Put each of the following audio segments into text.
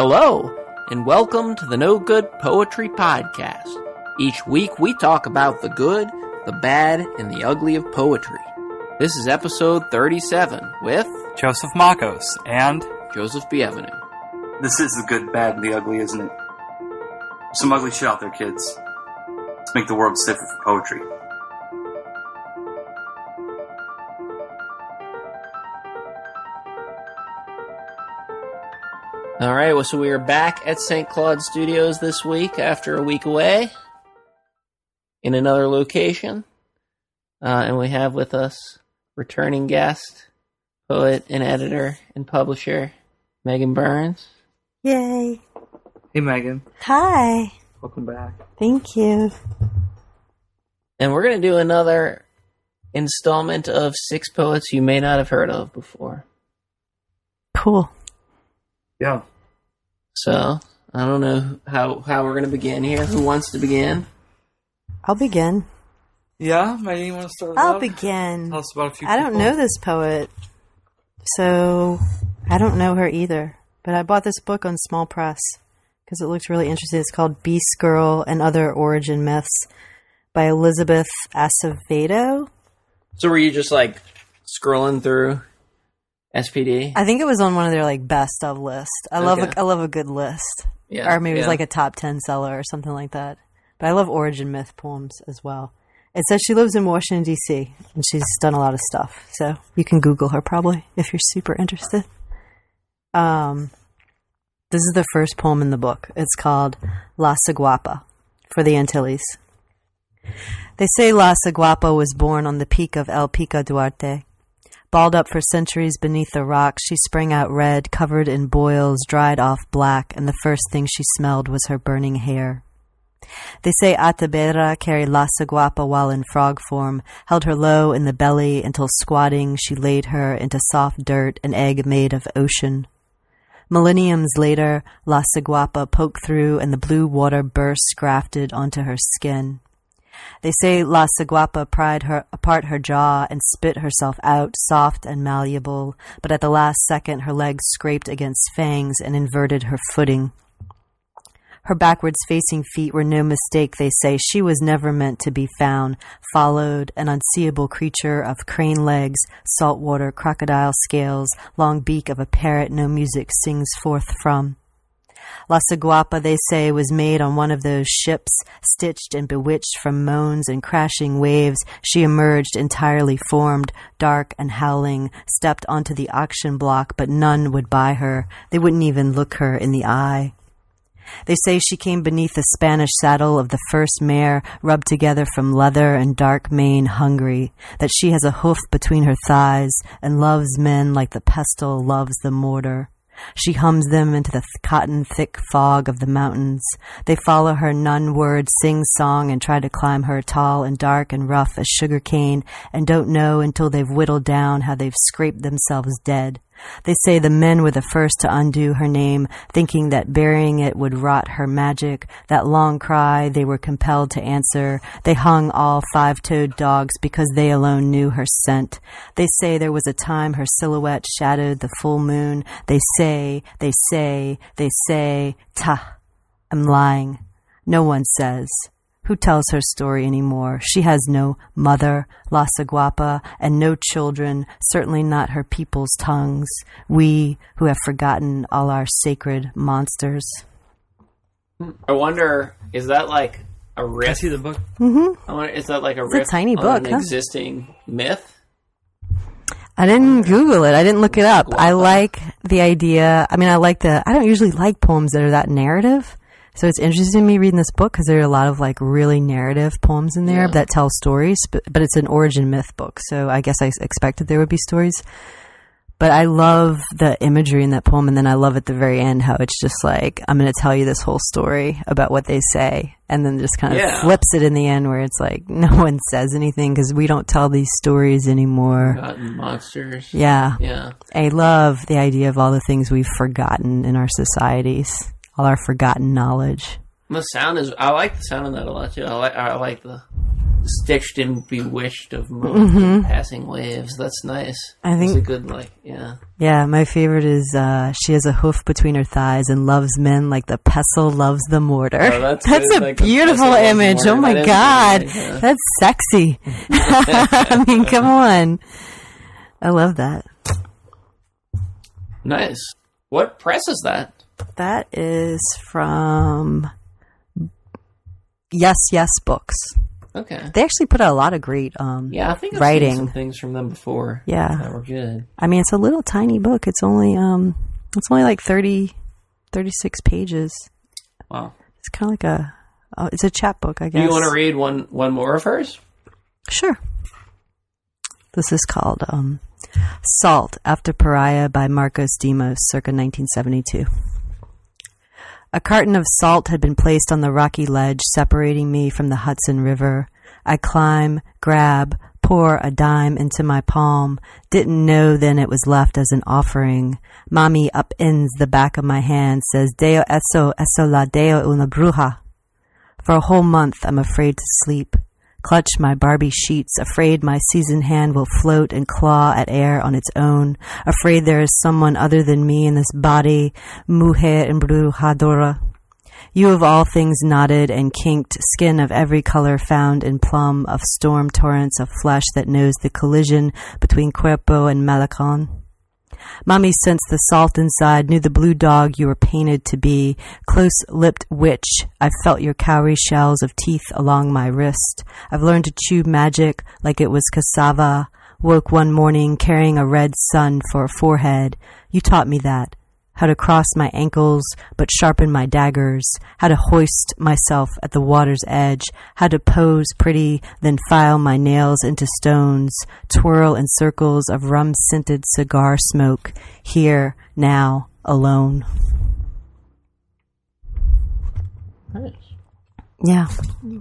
Hello, and welcome to the No Good Poetry Podcast. Each week we talk about the good, the bad, and the ugly of poetry. This is episode 37 with Joseph Makos and Joseph Bienvenu. This is the good, bad, and the ugly, isn't it? Some ugly shit out there, kids. Let's make the world safer for poetry. All right, well, so we are back at St. Claude Studios this week after a week away in another location. Uh, and we have with us returning guest, poet and editor and publisher, Megan Burns. Yay. Hey Megan, Hi. welcome back. Thank you. And we're going to do another installment of six poets you may not have heard of before. Cool. Yeah. So, I don't know how, how we're going to begin here. Who wants to begin? I'll begin. Yeah, Megan, you want to start? I'll off? begin. Tell us about a few. I don't know this poet, so I don't know her either. But I bought this book on small press because it looked really interesting. It's called Beast Girl and Other Origin Myths by Elizabeth Acevedo. So, were you just like scrolling through SPD? I think it was on one of their like best of list. I love Okay. a, I love a good list. Yeah, or maybe it was like a top 10 seller or something like that. But I love origin myth poems as well. It says she lives in Washington, D.C., and she's done a lot of stuff. So you can Google her probably if you're super interested. Um, this is the first poem in the book. It's called La Ciguapa for the Antilles. They say La Ciguapa was born on the peak of El Pico Duarte. Balled up for centuries beneath the rock, she sprang out red, covered in boils, dried off black, and the first thing she smelled was her burning hair. They say Atabera carried La Ciguapa while in frog form, held her low in the belly until squatting she laid her into soft dirt, an egg made of ocean. Millenniums later, La Ciguapa poked through and the blue water burst grafted onto her skin. They say La Ciguapa pried her apart her jaw and spit herself out, soft and malleable, but at the last second her legs scraped against fangs and inverted her footing. Her backwards facing feet were no mistake, they say. She was never meant to be found, followed, an unseeable creature of crane legs, saltwater crocodile scales, long beak of a parrot no music sings forth from. La Ciguapa, they say, was made on one of those ships, stitched and bewitched from moans and crashing waves. She emerged entirely formed, dark and howling, stepped onto the auction block, but none would buy her. They wouldn't even look her in the eye. They say she came beneath the Spanish saddle of the first mare, rubbed together from leather and dark mane, hungry, that she has a hoof between her thighs and loves men like the pestle loves the mortar. She hums them into the th- cotton thick fog of the mountains. They follow her nun word, sing song, and try to climb her tall and dark and rough as sugar cane, and don't know until they've whittled down how they've scraped themselves dead. They say the men were the first to undo her name, thinking that burying it would rot her magic. That long cry they were compelled to answer. They hung all five-toed dogs because they alone knew her scent. They say there was a time her silhouette shadowed the full moon. They say, they say, they say, ta. I'm lying. No one says. Who tells her story anymore? She has no mother, La Ciguapa, and no children, certainly not her people's tongues. We, who have forgotten all our sacred monsters. I wonder, is that like a Can I see the book? Mm-hmm. I wonder, is that like a a riff tiny on book, an huh? existing myth? I didn't Google it. I didn't look it up. I like the idea. I mean, I like the, I don't usually like poems that are that narrative. So it's interesting to me reading this book because there are a lot of like really narrative poems in there Yeah. that tell stories, but, but it's an origin myth book. So I guess I expected there would be stories. But I love the imagery in that poem. And then I love at the very end how it's just like, I'm going to tell you this whole story about what they say. And then just kind of Yeah. flips it in the end where it's like, no one says anything because we don't tell these stories anymore. Forgotten monsters. Yeah. Yeah. I love the idea of all the things we've forgotten in our societies, all our forgotten knowledge. The sound is. I like the sound of that a lot too. I like. I like the stitched and bewitched of and passing waves. That's nice. Mm-hmm. I think- it's a good like yeah. Yeah, my favorite is uh, she has a hoof between her thighs and loves men like the pestle loves the mortar. Oh, that's good, a like beautiful pestle loves the image. Oh my That god, yeah. that's sexy. I mean, come on. I love that. Nice. What press is that? That is from Yes Yes Books. Okay. They actually put out a lot of great. Um, Yeah, I think I've Writing. seen some things from them before. Yeah. that were good. I mean, it's a little tiny book. It's only um, it's only like 30, 36 pages. Wow. It's kind of like a, uh, it's a chat book, I Do guess. you want to read one one more of hers? Sure. This is called um, Salt After Pariah by Marcos Dimas, circa 1972. A carton of salt had been placed on the rocky ledge separating me from the Hudson River. I climb, grab, pour a dime into my palm. Didn't know then it was left as an offering. Mommy upends the back of my hand, says, Deo eso, eso la deo una bruja. For a whole month, I'm afraid to sleep. Clutch my Barbie sheets, afraid my seasoned hand will float and claw at air on its own, afraid there is someone other than me in this body, mujer embrujadora. You of all things knotted and kinked, skin of every color found in plum of storm torrents of flesh that knows the collision between cuerpo and malecón. Mommy sensed the salt inside, knew the blue dog you were painted to be. Close lipped witch, I felt your cowrie shells of teeth along my wrist. I've learned to chew magic like it was cassava. Woke one morning carrying a red sun for a forehead. You taught me that. How to cross my ankles, but sharpen my daggers. How to hoist myself at the water's edge. How to pose pretty, then file my nails into stones. Twirl in circles of rum scented cigar smoke. Here, now, alone. Nice. Yeah,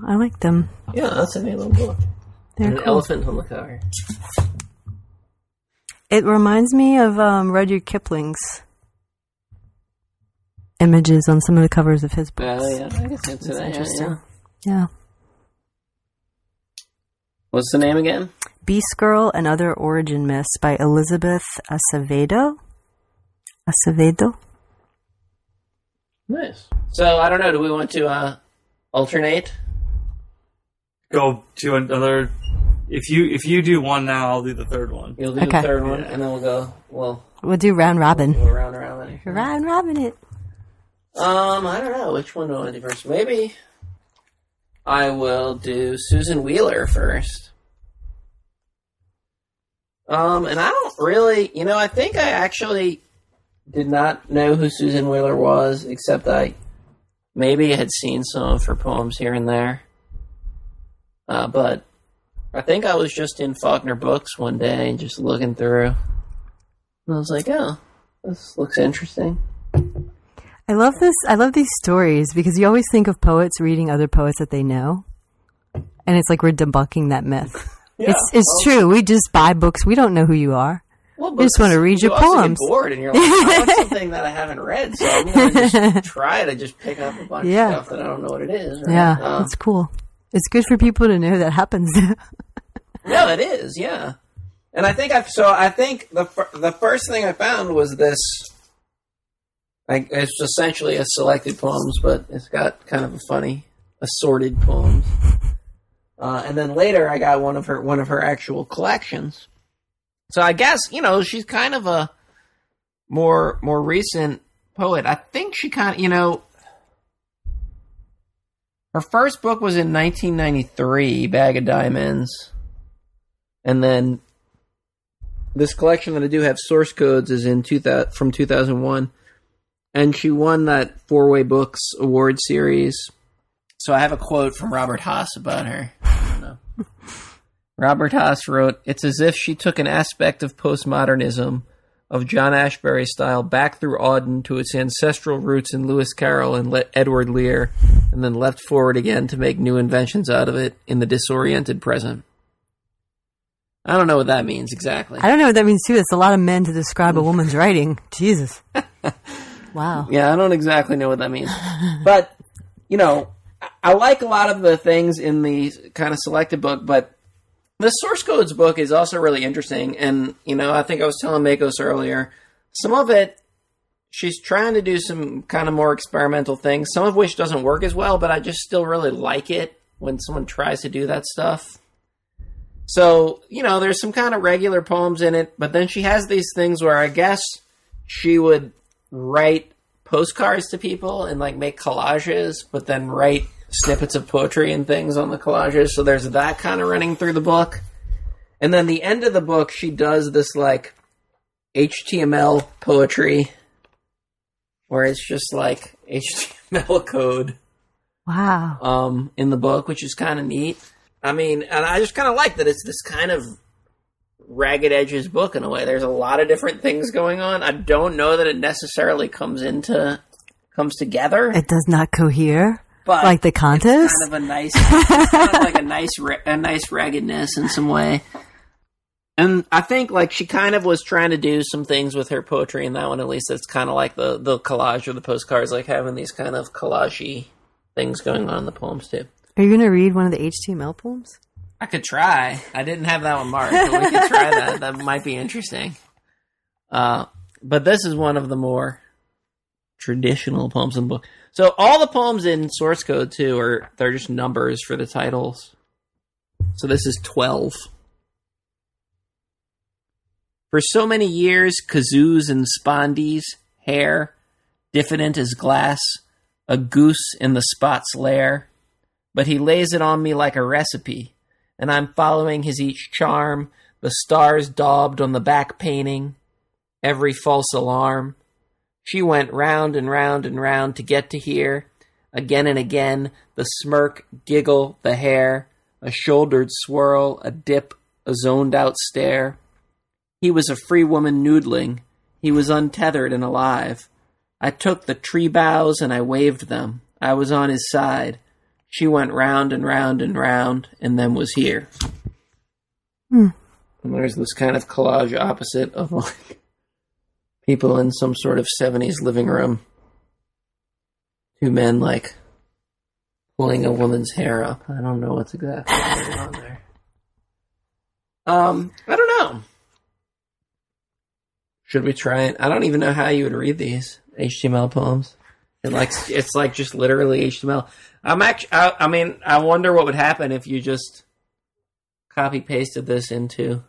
I like them. Yeah, that's a neat little book. They're An cool. elephant on the cover. It reminds me of um, Rudyard Kipling's images on some of the covers of his books. Uh, yeah, I guess that's That's it. Yeah, interesting. yeah. Yeah. What's the name again? Beast Girl and Other Origin Myths by Elizabeth Acevedo. Acevedo? Nice. So I don't know. Do we want to uh, alternate? Go to another. If you if you do one now, I'll do the third one. You'll do Okay. the third one, Yeah. and then we'll go. Well, We'll do round robin. we'll go round and round. Round robin it. Um, I don't know. Which one do I want to do first? Maybe I will do Susan Wheeler first. Um, and I don't really, you know, I think I actually did not know who Susan Wheeler was, except I maybe had seen some of her poems here and there. Uh, but I think I was just in Faulkner Books one day and just looking through. And I was like, oh, this looks interesting. I love this. I love these stories because you always think of poets reading other poets that they know. And it's like we're debunking that myth. Yeah, it's it's well- true. We just buy books. We don't know who you are. Well, You just wanna read you your also get poems. bored, and you're like, I want something that I haven't read, so I'm going to just try to just pick up a bunch Yeah. of stuff that I don't know what it is. Right? Yeah, Um, it's cool. It's good for people to know that happens. no, it is. Yeah, and I think I've so I think the the first thing I found was this. Like it's essentially a selected poems, but it's got kind of a funny assorted poems. Uh, and then later, I got one of her one of her actual collections. So I guess you know she's kind of a more more recent poet. I think she kind of you know her first book was in 1993, Bag of Diamonds, and then this collection that I do have source codes is in 2000 from 2001, and she won that Four Way Books award series. So I have a quote from Robert Hass about her. I don't know. Robert Hass wrote, It's as if she took an aspect of postmodernism, of John Ashbery style, back through Auden to its ancestral roots in Lewis Carroll and Le- Edward Lear, and then leapt forward again to make new inventions out of it in the disoriented present. I don't know what that means exactly. I don't know what that means too. It's a lot of men to describe a woman's writing. Jesus. Wow. Yeah, I don't exactly know what that means. but, you know, I- like a lot of the things in the kind of selected book, but the source codes book is also really interesting. And you know, I think I was telling Makos earlier, some of it she's trying to do some kind of more experimental things, some of which doesn't work as well, but I just still really like it when someone tries to do that stuff. So, you know, there's some kind of regular poems in it, but then she has these things where I guess she would write postcards to people and like make collages, but then write snippets of poetry and things on the collages. So there's that kind of running through the book. And then the end of the book, she does this like HTML poetry where it's just like HTML code Wow. um, in the book, which is kind of neat. I mean, and I just kind of like that it's this kind of ragged edges book in a way. There's a lot of different things going on. I don't know that it necessarily comes into comes together, It does not cohere but like the it's contest. kind of a nice, it's kind of like a nice, a nice raggedness in some way. And I think like she kind of was trying to do some things with her poetry in that one. At least it's kind of like the the collage or the postcards, like having these kind of collagey things going on in the poems too. Are you going to read one of the HTML poems? I could try. I didn't have that one marked, but we could try that. That might be interesting. Uh, but this is one of the more traditional poems in the book. So all the poems in source code too are they're just numbers for the titles. So this is twelve. For so many years, kazoos and spondees, hair, diffident as glass, a goose in the spot's lair. But he lays it on me like a recipe, and I'm following his each charm, the stars daubed on the back painting, every false alarm. She went round and round and round to get to here, again and again, the smirk, giggle, the hair, a shouldered swirl, a dip, a zoned out stare. He was a free woman noodling. He was untethered and alive. I took the tree boughs and I waved them. I was on his side. She went round and round and round and then was here. Hmm. And there's this kind of collage opposite of like people in some sort of 70s living room. Two men like pulling a woman's hair up. I don't know what's exactly going on there. Um, I don't know. Should we try it? I don't even know how you would read these HTML poems. It like it's like just literally HTML. I'm actually. I, I mean, I wonder what would happen if you just copy pasted this into.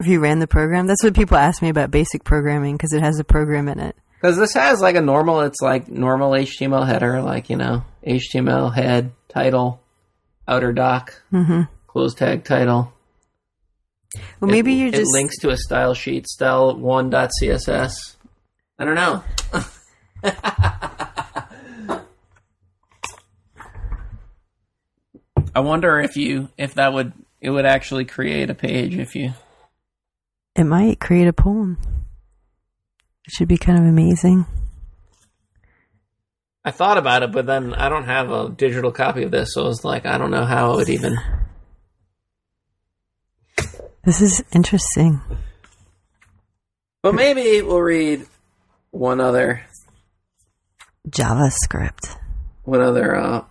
If you ran the program, that's what people ask me about basic programming because it has a program in it. Because this has like a normal, it's like normal HTML header, like you know, HTML head title, outer doc, hmm close tag title. Well, maybe it, you just links to a style sheet, style one CSS. I don't know. I wonder if you if that would it would actually create a page if you it might create a poem. It should be kind of amazing. I thought about it, but then I don't have a digital copy of this, so I was like, I don't know how it would even. This is interesting. But maybe we'll read one other JavaScript. one other uh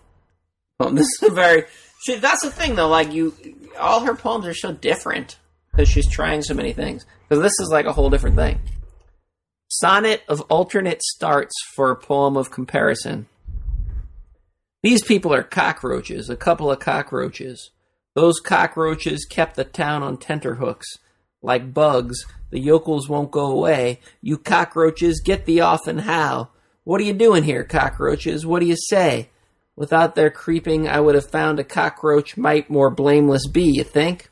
poem. This is a very that's the thing though, like you all her poems are so different because she's trying so many things. Because this is like a whole different thing. Sonnet of alternate starts for a poem of comparison. These people are cockroaches, a couple of cockroaches. Those cockroaches kept the town on tenterhooks. Like bugs, the yokels won't go away. You cockroaches, get thee off and how. What are you doing here, cockroaches? What do you say? Without their creeping, I would have found a cockroach might more blameless be, you think?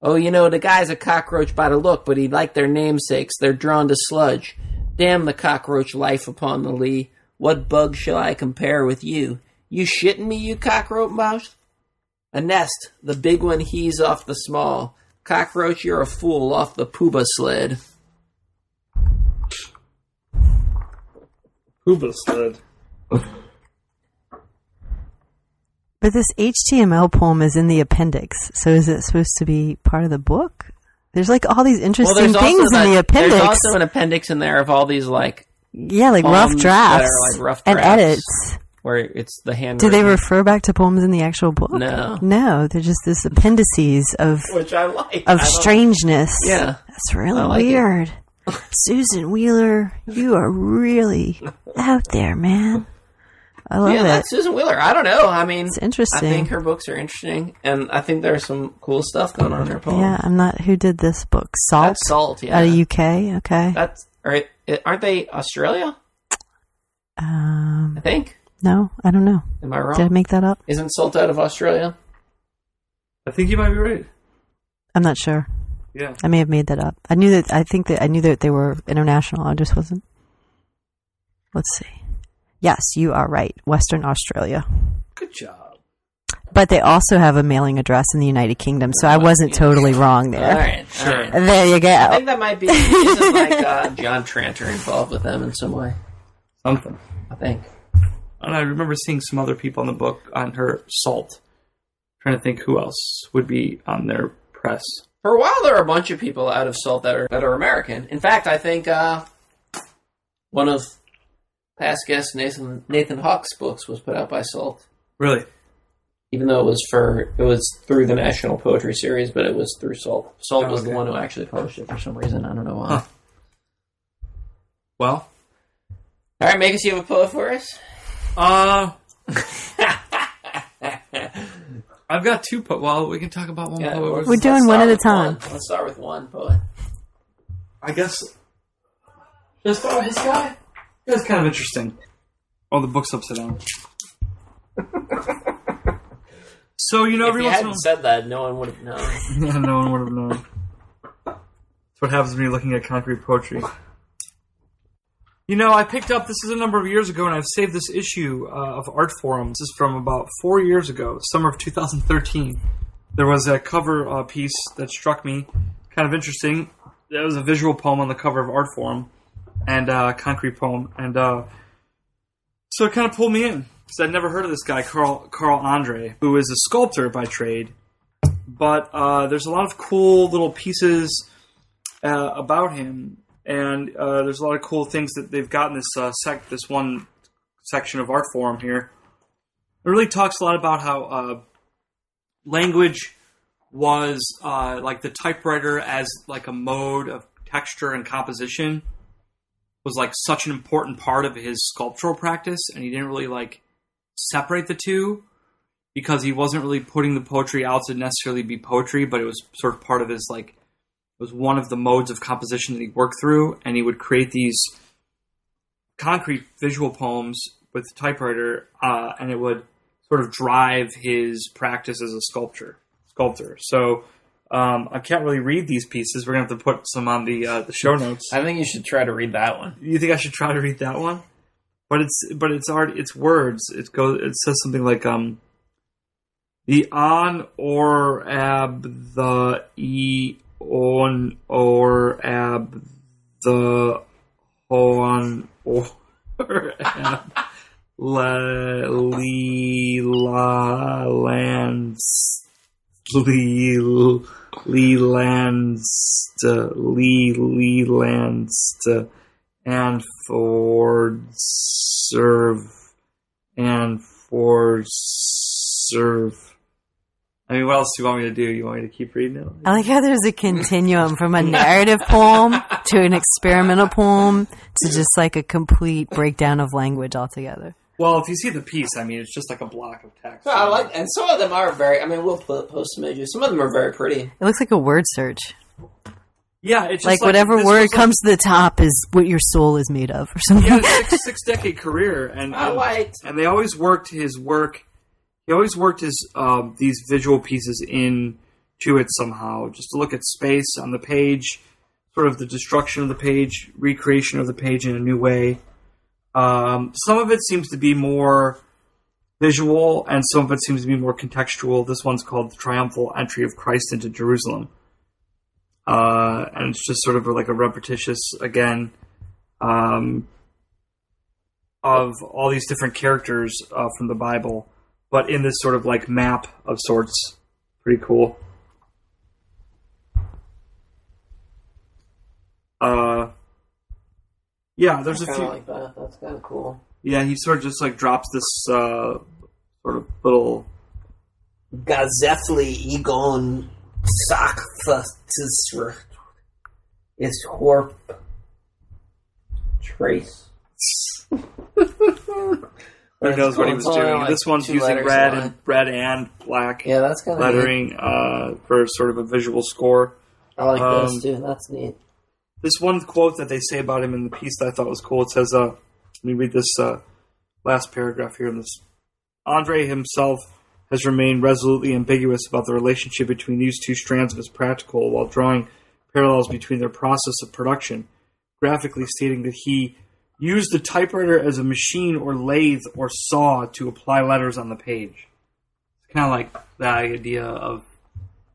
Oh, you know, the guy's a cockroach by the look, but he like their namesakes. They're drawn to sludge. Damn the cockroach life upon the lee. What bug shall I compare with you? You shitting me, you cockroach mouse? A nest, the big one he's off the small. Cockroach, you're a fool off the pooba sled. Hooba sled. But this HTML poem is in the appendix, so is it supposed to be part of the book? There's like all these interesting things in the appendix. There's also an appendix in there of all these like yeah, like rough drafts, that like rough and edits. where it's the hand. Do they refer back to poems in the actual book? No. No, they're just this appendices of which I like of I strangeness. Yeah. That's really like weird. Susan Wheeler, you are really out there, man. I love Yeah, it. that's Susan Wheeler. I don't know. I mean, It's interesting. I think her books are interesting, and I think there's some cool stuff going on in her poems. yeah, I'm not. Who did this book? Salt That's Salt. Yeah, out of UK. Okay. that's right. Aren't they Australia? Um, I think. no, I don't know. Am I wrong? Did I make that up? Isn't Salt out of Australia? I think you might be right. I'm not sure. Yeah. I may have made that up. I knew that. I think that I knew that they were international. I just wasn't. Let's see. Yes, you are right. Western Australia. Good job. But they also have a mailing address in the United Kingdom, so I wasn't totally wrong there. right. Sure. There you go. I think that might be isn't like uh, John Tranter involved with them in some way. Something. I think. And I remember seeing some other people in the book on her salt. trying to think who else would be on their press. For a while, there are a bunch of people out of Salt that are that are American. In fact, I think uh, one of past guest Nathan Nathan Hoks's books was put out by Salt, Really? even though it was for it was through the National Poetry Series, but it was through Salt. Salt Oh, was the one who actually published it for some reason. I don't know why. Huh. Well, All right, Makos, you have a poet for us? uh, I've got two po Well, we can talk about one Yeah, poet. let's- We're doing one at a time. one. Let's start with one poet. I guess. Just start with this guy. That's kind of interesting. Oh, the book's upside down. so you know, If every you once in a hadn't said that, no one would have known. yeah, no one would have known. That's what happens when you're looking at concrete poetry. You know, I picked up this is a number of years ago, and I've saved this issue uh, of Art Forum. This is from about four years ago, summer of 2013. There was a cover uh, piece that struck me kind of interesting. There was a visual poem on the cover of Art Forum, and uh, concrete poem, and uh, so it kind of pulled me in because I'd never heard of this guy, Carl Carl Andre, who is a sculptor by trade but uh, there's a lot of cool little pieces uh, about him, and uh, there's a lot of cool things that they've got in this uh, sec- this one section of art forum here. It really talks a lot about how language was like the typewriter as like a mode of texture and composition was like such an important part of his sculptural practice, and he didn't really like separate the two because he wasn't really putting the poetry out to necessarily be poetry, but it was sort of part of his like it was one of the modes of composition that he worked through, and he would create these concrete visual poems with typewriter, uh, and it would sort of drive his practice as a sculptor sculptor. So um, I can't really read these pieces. We're gonna have to put some on the uh, the show notes. I think you should try to read that one. You think I should try to read that one? But it's but it's art. it's words. It goes. It says something like um. The on or ab the e on or ab the on or ab la li la lands li li lands and for serve and for serve. I mean, what else do you want me to do? You want me to keep reading it? I like how there's a continuum from a narrative poem to an experimental poem to just like a complete breakdown of language altogether. Well, if you see the piece, I mean, it's just like a block of text. So I like, and some of them are very. I mean, we'll put, post some images. Some of them are very pretty. It looks like a word search. Yeah, it's just Like, whatever word was like- comes to the top is what your soul is made of, or something. He had a six, six decade career, and I and, liked. and they always worked his work. He always worked his um, these visual pieces in to it somehow, just to look at space on the page, sort of the destruction of the page, recreation of the page in a new way. Um, some of it seems to be more visual, and some of it seems to be more contextual. This one's called "The Triumphal Entry of Christ into Jerusalem," uh, and it's just sort of like a repetitious again. Um, of all these different characters uh, from the Bible, but in this sort of like map of sorts. Pretty cool. Uh, yeah, there's a kind few. like that. That's kind of cool. Yeah, he sort of just like drops this uh, sort of little. Gazefli Egon Sakthasr is Horp Trace. Who knows what he was doing? like this one's using red and red and black Yeah, that's kind of lettering uh, for sort of a visual score. I like um, this too. That's neat. This one quote that they say about him in the piece that I thought was cool. It says, uh, "Let me read this uh, last paragraph here in this." Andre himself has remained resolutely ambiguous about the relationship between these two strands of his practical, while drawing parallels between their process of production, graphically stating that he used the typewriter as a machine or lathe or saw to apply letters on the page. It's kind of like the idea of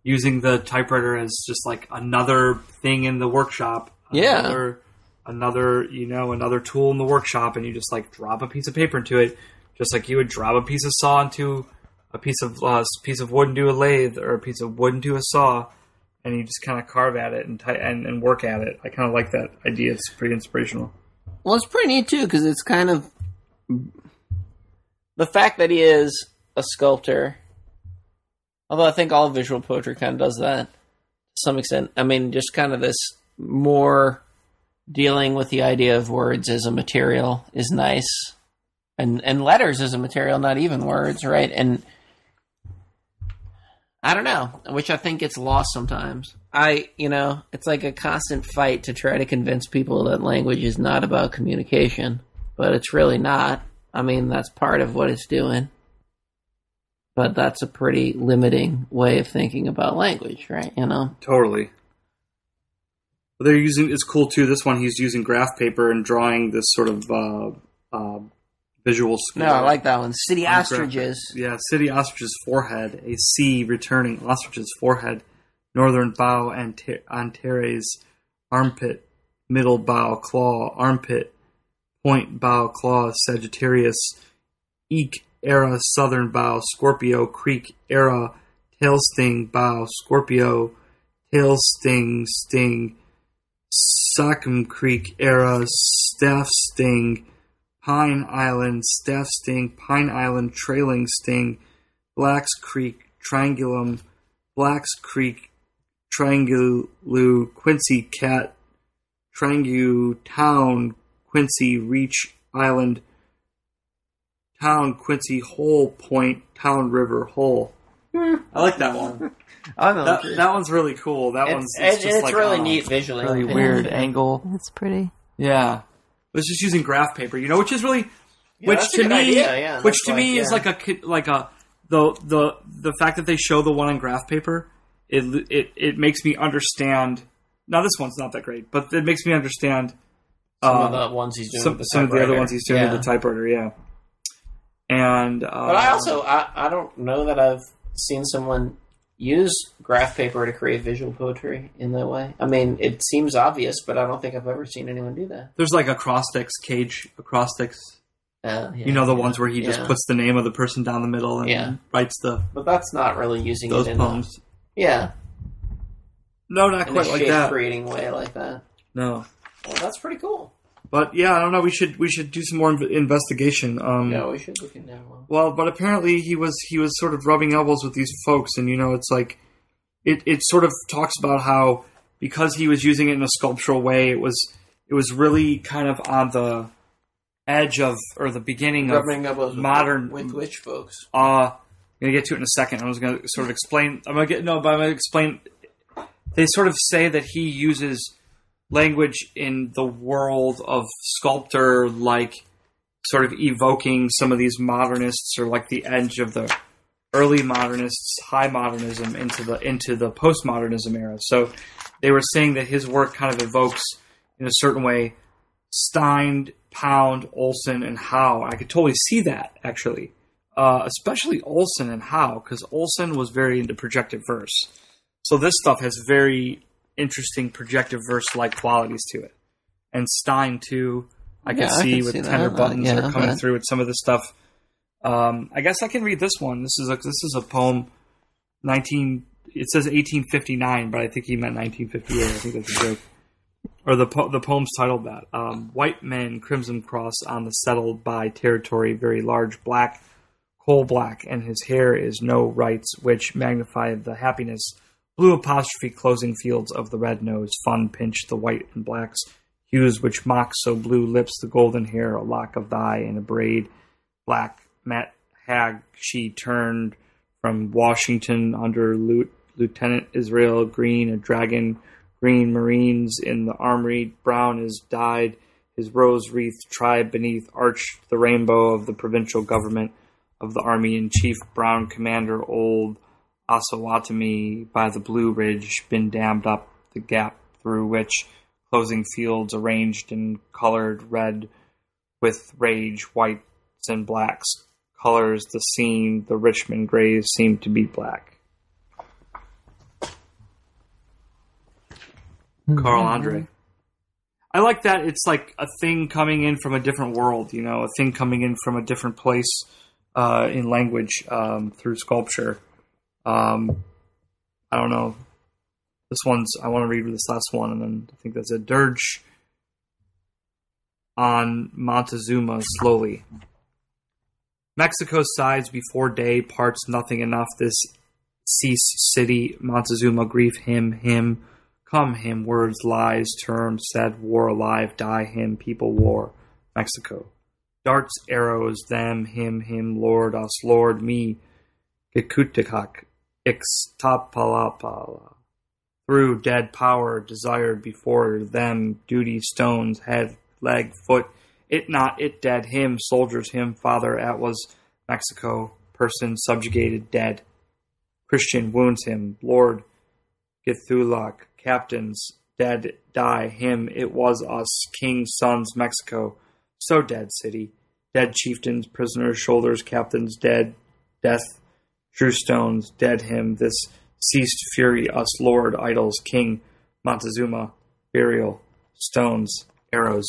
using the typewriter as just like another thing in the workshop. Yeah. Another, another, you know, another tool in the workshop, and you just like drop a piece of paper into it, just like you would drop a piece of saw into a piece of uh, piece of wood into a lathe or a piece of wood into a saw, and you just kind of carve at it and, ty- and and work at it. I kind of like that idea. It's pretty inspirational. Well, it's pretty neat too because it's kind of the fact that he is a sculptor. Although I think all visual poetry kind of does that to some extent. I mean, just kind of this more dealing with the idea of words as a material is nice, and and letters as a material, not even words, right? And I don't know, which I think gets lost sometimes. I, you know, it's like a constant fight to try to convince people that language is not about communication, but it's really not. I mean, that's part of what it's doing. But that's a pretty limiting way of thinking about language, right? You know? Totally. But they're using it's cool too. This one he's using graph paper and drawing this sort of uh, uh, visual. Score. No, I like that one. City on ostriches. paper. Yeah, city ostrich's forehead, a C returning ostrich's forehead, northern bow and Antares armpit, middle bow claw armpit, point bow claw Sagittarius, eek era southern bow Scorpio creek era tail sting bow Scorpio tail sting sting Sackham Creek era staff sting Pine Island staff sting Pine Island trailing sting Blacks Creek triangulum Blacks Creek triangulu Quincy cat Triangu Town Quincy Reach Island Town Quincy Hole Point Town River Hole. I like that one. I know. That, that one's really cool. That one's it's, it's, just it's like really a neat visually. really Yeah. weird angle. It's pretty. Yeah, it's just using graph paper, you know, which is really, Yeah, which to me, idea, yeah, which to like, me is like a like a the the the fact that they show the one on graph paper, it it it makes me understand. Now this one's not that great, but it makes me understand Some uh, of the ones he's doing. some, with the some of the other ones he's doing Yeah. with the typewriter. Yeah, and uh, But I also I, I don't know that I've seen someone use graph paper to create visual poetry in that way. I mean, it seems obvious, but I don't think I've ever seen anyone do that. there's like acrostics, cage acrostics. Uh, yeah, You know the yeah, ones where he just puts the name of the person down the middle and Yeah. writes the But that's not really using those it in poems. A, yeah, No, not in quite a like that. creating way like that. No. Well, that's pretty cool. But yeah, I don't know. We should we should do some more inv- investigation. Um, Yeah, we should look into that one. Well, but apparently he was he was sort of rubbing elbows with these folks, and you know, it's like it it sort of talks about how because he was using it in a sculptural way, it was it was really kind of on the edge of or the beginning of Rubbing elbows with, modern- with which folks? uh, I'm gonna get to it in a second. I was gonna sort of explain. I'm gonna get no, but I'm gonna explain. They sort of say that he uses language in the world of sculptor, like sort of evoking some of these modernists, or like the edge of the early modernists, high modernism into the into the postmodernism era. So they were saying that his work kind of evokes, in a certain way, Stein, Pound, Olson, and Howe. I could totally see that actually uh, especially Olson and Howe, because Olson was very into projective verse. So this stuff has very interesting projective verse like qualities to it. And Stein too, I can Yeah, I see can with see tender that. buttons Yeah, are coming that- through with some of the stuff. Um, I guess I can read this one. This is a this is a poem, nineteen. It says eighteen fifty nine, but I think he meant nineteen fifty eight. I think that's a joke. or the po- the poem's titled that. Um, White men, crimson cross on the settled by territory, very large, black, coal black, and his hair is no rights, which magnify the happiness. Blue apostrophe closing fields of the red nose, fun pinch the white and blacks, hues which mock so blue lips, the golden hair, a lock of thigh and a braid, black matte hag she turned from Washington under Lieu- Lieutenant Israel Green, a dragon green marines in the armory. Brown is dyed, his rose wreath tribe beneath arched the rainbow of the provincial government of the army in chief. Brown commander old Osawatomie by the Blue Ridge, been dammed up the gap through which closing fields arranged in colored red with rage, whites and blacks colors the scene. The Richmond grays seem to be black. Carl Andre. I like that it's like a thing coming in from a different world, you know, a thing coming in from a different place uh, in language um, through sculpture. Um, I don't know. This one's, I want to read this last one, and then I think that's a dirge on Montezuma slowly. Mexico sides before day, parts nothing enough. This cease city, Montezuma grief him, him. Come him, words, lies, terms, said, war alive, die him, people war. Mexico. Darts, arrows, them, him, him, lord, us, lord, me. Gekutikak, ixtapalapala. Through dead power, desired before them, duty, stones, head, leg, foot, it not, it dead, him, soldiers, him, father, at was Mexico, person, subjugated, dead. Christian wounds him, Lord, Githulak, captains, dead, die, him, it was us, king, sons, Mexico, so dead city, dead chieftains, prisoners, shoulders, captains, dead, death, true stones, dead him, this ceased fury, us, lord, idols, king, Montezuma, burial, stones, arrows,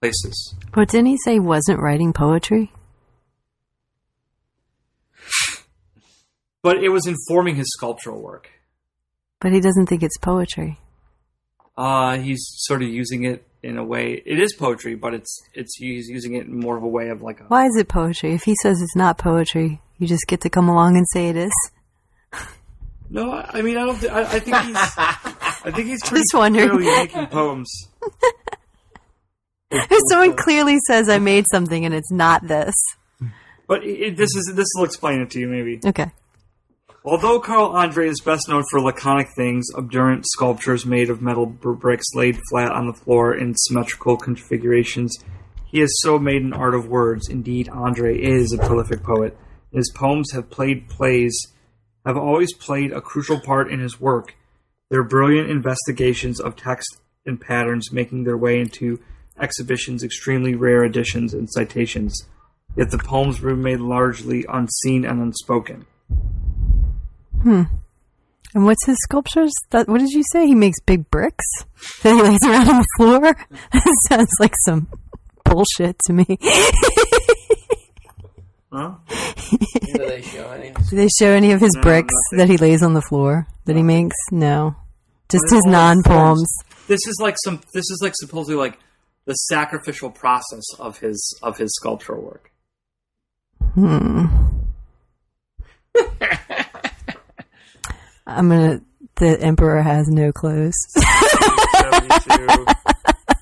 places. But didn't he say he wasn't writing poetry? But it was informing his sculptural work. But he doesn't think it's poetry. Uh, he's sort of using it in a way. It is poetry, but it's it's he's using it in more of a way of like a. Why is it poetry? If he says it's not poetry, you just get to come along and say it is. No, I mean I don't. Th- I, I think he's. I think he's pretty Just wondering. clearly making poems. If someone clearly says I made something and it's not this. But it- this is this will explain it to you maybe. Okay. Although Carl Andre is best known for laconic things, obdurate sculptures made of metal bricks laid flat on the floor in symmetrical configurations, he has so made an art of words. Indeed, Andre is a prolific poet. His poems have played plays, have always played a crucial part in his work. Their brilliant investigations of text and patterns making their way into exhibitions, extremely rare editions, and citations. Yet the poems remain largely unseen and unspoken. And what's his sculptures? That what did you say? He makes big bricks that he lays around on the floor. that sounds like some bullshit to me. Huh? Do they show any? Do they show any of his No, bricks nothing. that he lays on the floor that he makes? No, just his non poems. This is like some. This is like supposedly like the sacrificial process of his of his sculptural work. Hmm. I'm gonna. The emperor has no clothes.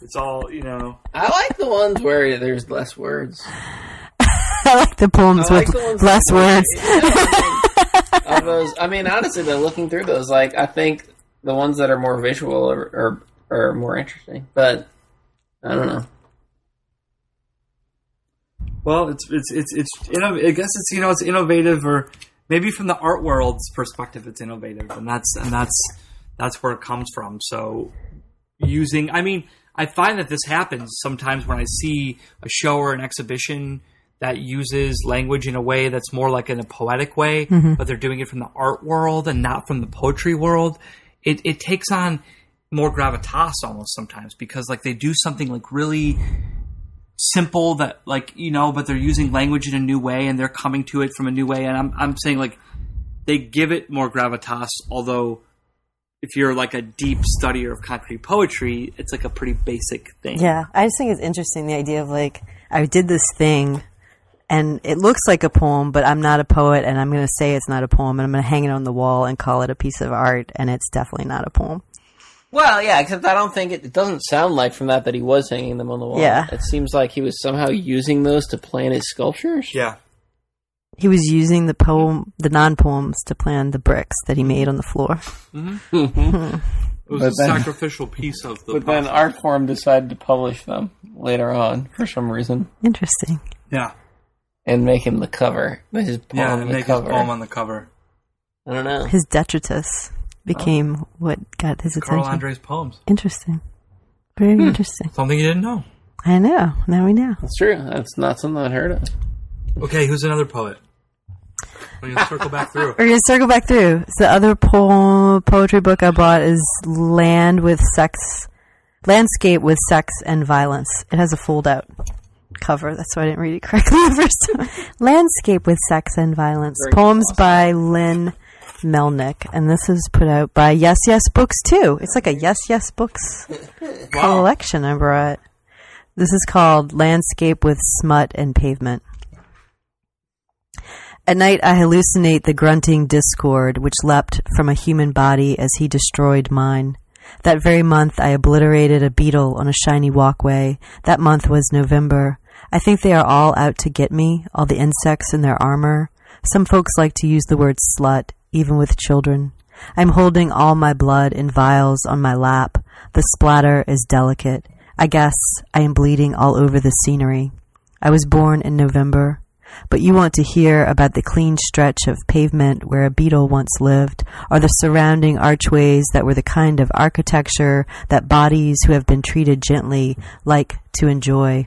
it's all you know. I like the ones where there's less words. I like the poems like with the ones less that- words. of those, I mean, honestly, though, looking through those, like I think the ones that are more visual are are, are more interesting. But I don't know. Well, it's it's it's it's. Inno- I guess it's you know it's innovative, or maybe from the art world's perspective, it's innovative, and that's and that's that's where it comes from. So using, I mean, I find that this happens sometimes when I see a show or an exhibition that uses language in a way that's more like in a poetic way, mm-hmm. but they're doing it from the art world and not from the poetry world. It it takes on more gravitas almost sometimes because like they do something like really simple that like you know but they're using language in a new way and they're coming to it from a new way and i'm, I'm saying like they give it more gravitas although if you're like a deep studier of concrete poetry, it's like a pretty basic thing. Yeah, I just think it's interesting the idea of like I did this thing and it looks like a poem, but I'm not a poet and I'm going to say it's not a poem and I'm going to hang it on the wall and call it a piece of art and it's definitely not a poem. Well, yeah, except I don't think it, it doesn't sound like from that that he was hanging them on the wall. Yeah. It seems like he was somehow using those to plan his sculptures. Yeah. He was using the poem, the non-poems to plan the bricks that he made on the floor. Mm-hmm. It was But a then- sacrificial piece of the But then process. Artforum decided to publish them later on for some reason Interesting. Yeah. and make him the cover. His poem Yeah, the and make cover. his poem on the cover. I don't know. His detritus became what got his Carl attention. Andre's poems. Interesting. Very hmm. interesting. Something you didn't know. I know. Now we know. That's true. That's not something I'd heard of. Okay, who's another poet? We're gonna circle back through. We're gonna circle back through. So the other po- poetry book I bought is Land with Sex, Landscape with Sex and Violence. It has a fold out cover. That's why I didn't read it correctly the first time. Landscape with Sex and Violence. Very Poems awesome. by Lynn Melnick, and this is put out by Yes Yes Books too. It's like a Yes Yes Books collection I brought. This is called Landscape with Smut and Pavement. At night, I hallucinate the grunting discord which leapt from a human body as he destroyed mine. That very month, I obliterated a beetle on a shiny walkway. That month was November. I think they are all out to get me, all the insects in their armor. Some folks like to use the word slut, even with children. I'm holding all my blood in vials on my lap. The splatter is delicate. I guess I am bleeding all over the scenery. I was born in November. But you want to hear about the clean stretch of pavement where a beetle once lived, or the surrounding archways that were the kind of architecture that bodies who have been treated gently like to enjoy.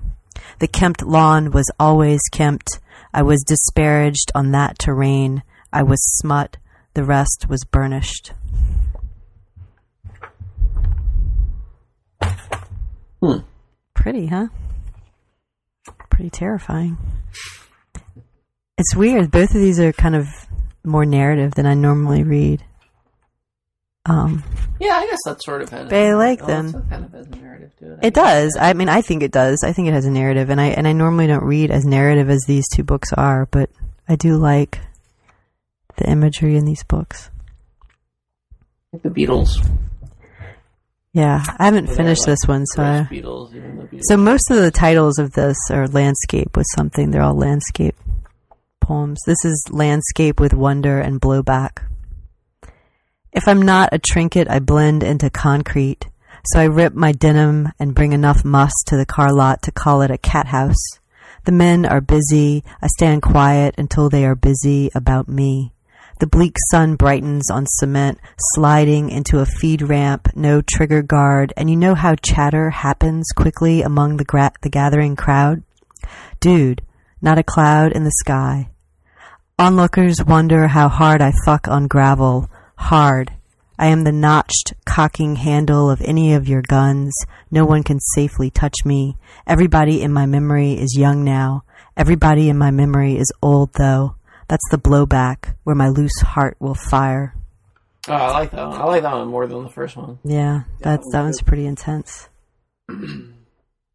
The kempt lawn was always kempt. I was disparaged on that terrain. I was smut. The rest was burnished. Hmm. Pretty, huh? Pretty terrifying. It's weird. Both of these are kind of more narrative than I normally read. Um, Yeah, I guess that sort of has. But I like oh, them. kind of has a narrative to it. it does. I mean, I think it does. I think it has a narrative, and I and I normally don't read as narrative as these two books are, but I do like the imagery in these books. Like the Beatles. Yeah, I haven't finished like this one, so I, Beatles, even the Beatles. so most of the titles of this are landscape with something. They're all landscape poems. This is landscape with wonder and blowback. If I'm not a trinket, I blend into concrete. So I rip my denim and bring enough must to the car lot to call it a cat house. The men are busy. I stand quiet until they are busy about me. The bleak sun brightens on cement, sliding into a feed ramp, no trigger guard, and you know how chatter happens quickly among the, gra- the gathering crowd? Dude, not a cloud in the sky. Onlookers wonder how hard I fuck on gravel. Hard. I am the notched, cocking handle of any of your guns. No one can safely touch me. Everybody in my memory is young now. Everybody in my memory is old, though. That's the blowback where my loose heart will fire. oh, I like that one. I like that one more than the first one. Yeah, that's that that one's pretty intense. you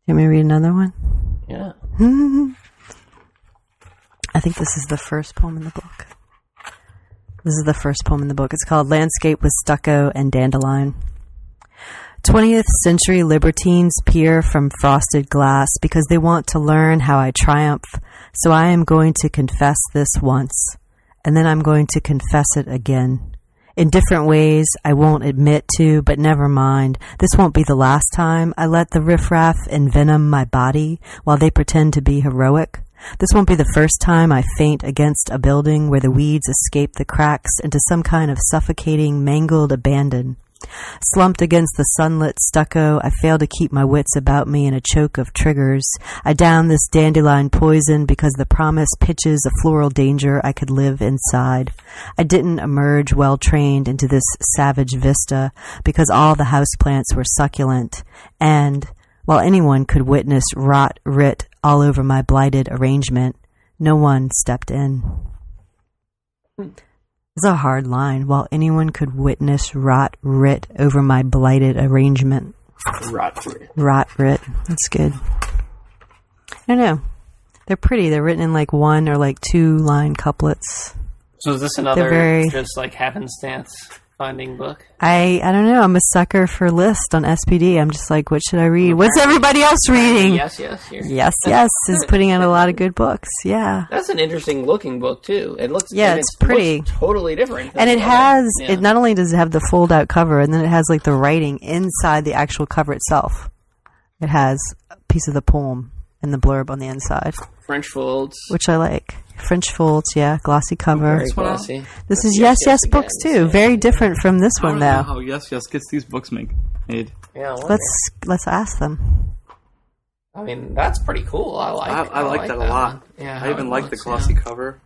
want me to read another one? Yeah. I think this is the first poem in the book. This is the first poem in the book. It's called Landscape with Stucco and Dandelion. 20th century libertines peer from frosted glass because they want to learn how I triumph. So I am going to confess this once, and then I'm going to confess it again. In different ways I won't admit to, but never mind. This won't be the last time I let the riffraff envenom my body while they pretend to be heroic. This won't be the first time I faint against a building where the weeds escape the cracks into some kind of suffocating, mangled abandon. Slumped against the sunlit stucco, I fail to keep my wits about me in a choke of triggers. I down this dandelion poison because the promise pitches a floral danger I could live inside. I didn't emerge well trained into this savage vista because all the houseplants were succulent, and while anyone could witness rot writ all over my blighted arrangement, no one stepped in. It's a hard line. While anyone could witness rot writ over my blighted arrangement. Rot writ. Rot writ. That's good. I don't know. They're pretty. They're written in like one or like two line couplets. So is this another very- just like happenstance finding book? I I don't know. I'm a sucker for list on SPD. I'm just like, what should I read? What's everybody else reading? Yes, yes. Here. Yes, yes, is putting out a lot of good books. Yeah. That's an interesting looking book too. It looks Yeah, and it's pretty. totally different. And it has Yeah. it not only does it have the fold out cover and then it has like the writing inside the actual cover itself. It has a piece of the poem and the blurb on the inside, French folds. which I like. French folds, yeah, glossy cover. Very one glossy. This That's is yes, yes, books again. too. Very different from this I one don't know though. how Yes Yes gets these books make, made. Yeah, Let's let's ask them. I mean, that's pretty cool. I like. I, I, like that a lot. one. Yeah, I even it like the glossy yeah. cover.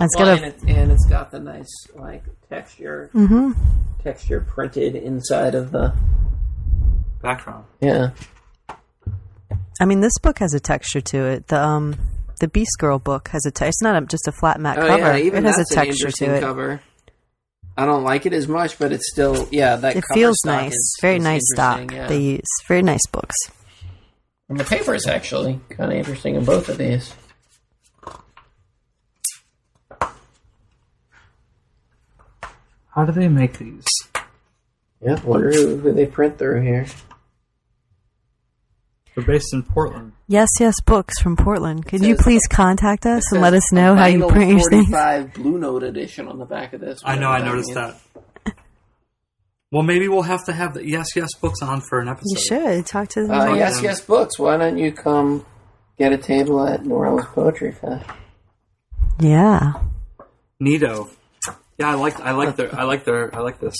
It's Well, got and, it, and it's got the nice like texture, mm-hmm. texture printed inside of the. Background. Yeah. I mean, this book has a texture to it. The um, the Beast Girl book has a. Te- it's not a, just a flat matte Oh cover. yeah, even it has that's a an texture interesting to it. cover. I don't like it as much, but it's still yeah. That It cover feels nice. is- Very is nice stock interesting, yeah. they use. Very nice books. And the paper is actually kind of interesting in both of these. How do they make these? Yeah, wonder who, who they print through here. They're based in Portland. Yes, yes, books from Portland. Could you says- please contact us and let us know how you print your things? 45 Blue Note edition on the back of this. I know, I noticed that. Well, maybe we'll have to have the Yes Yes books on for an episode. You should talk to them. Uh, yes, them. yes, books. Why don't you come get a table at New Orleans Poetry Fest? Yeah. Neato. Yeah, I like I like their I like their I like this.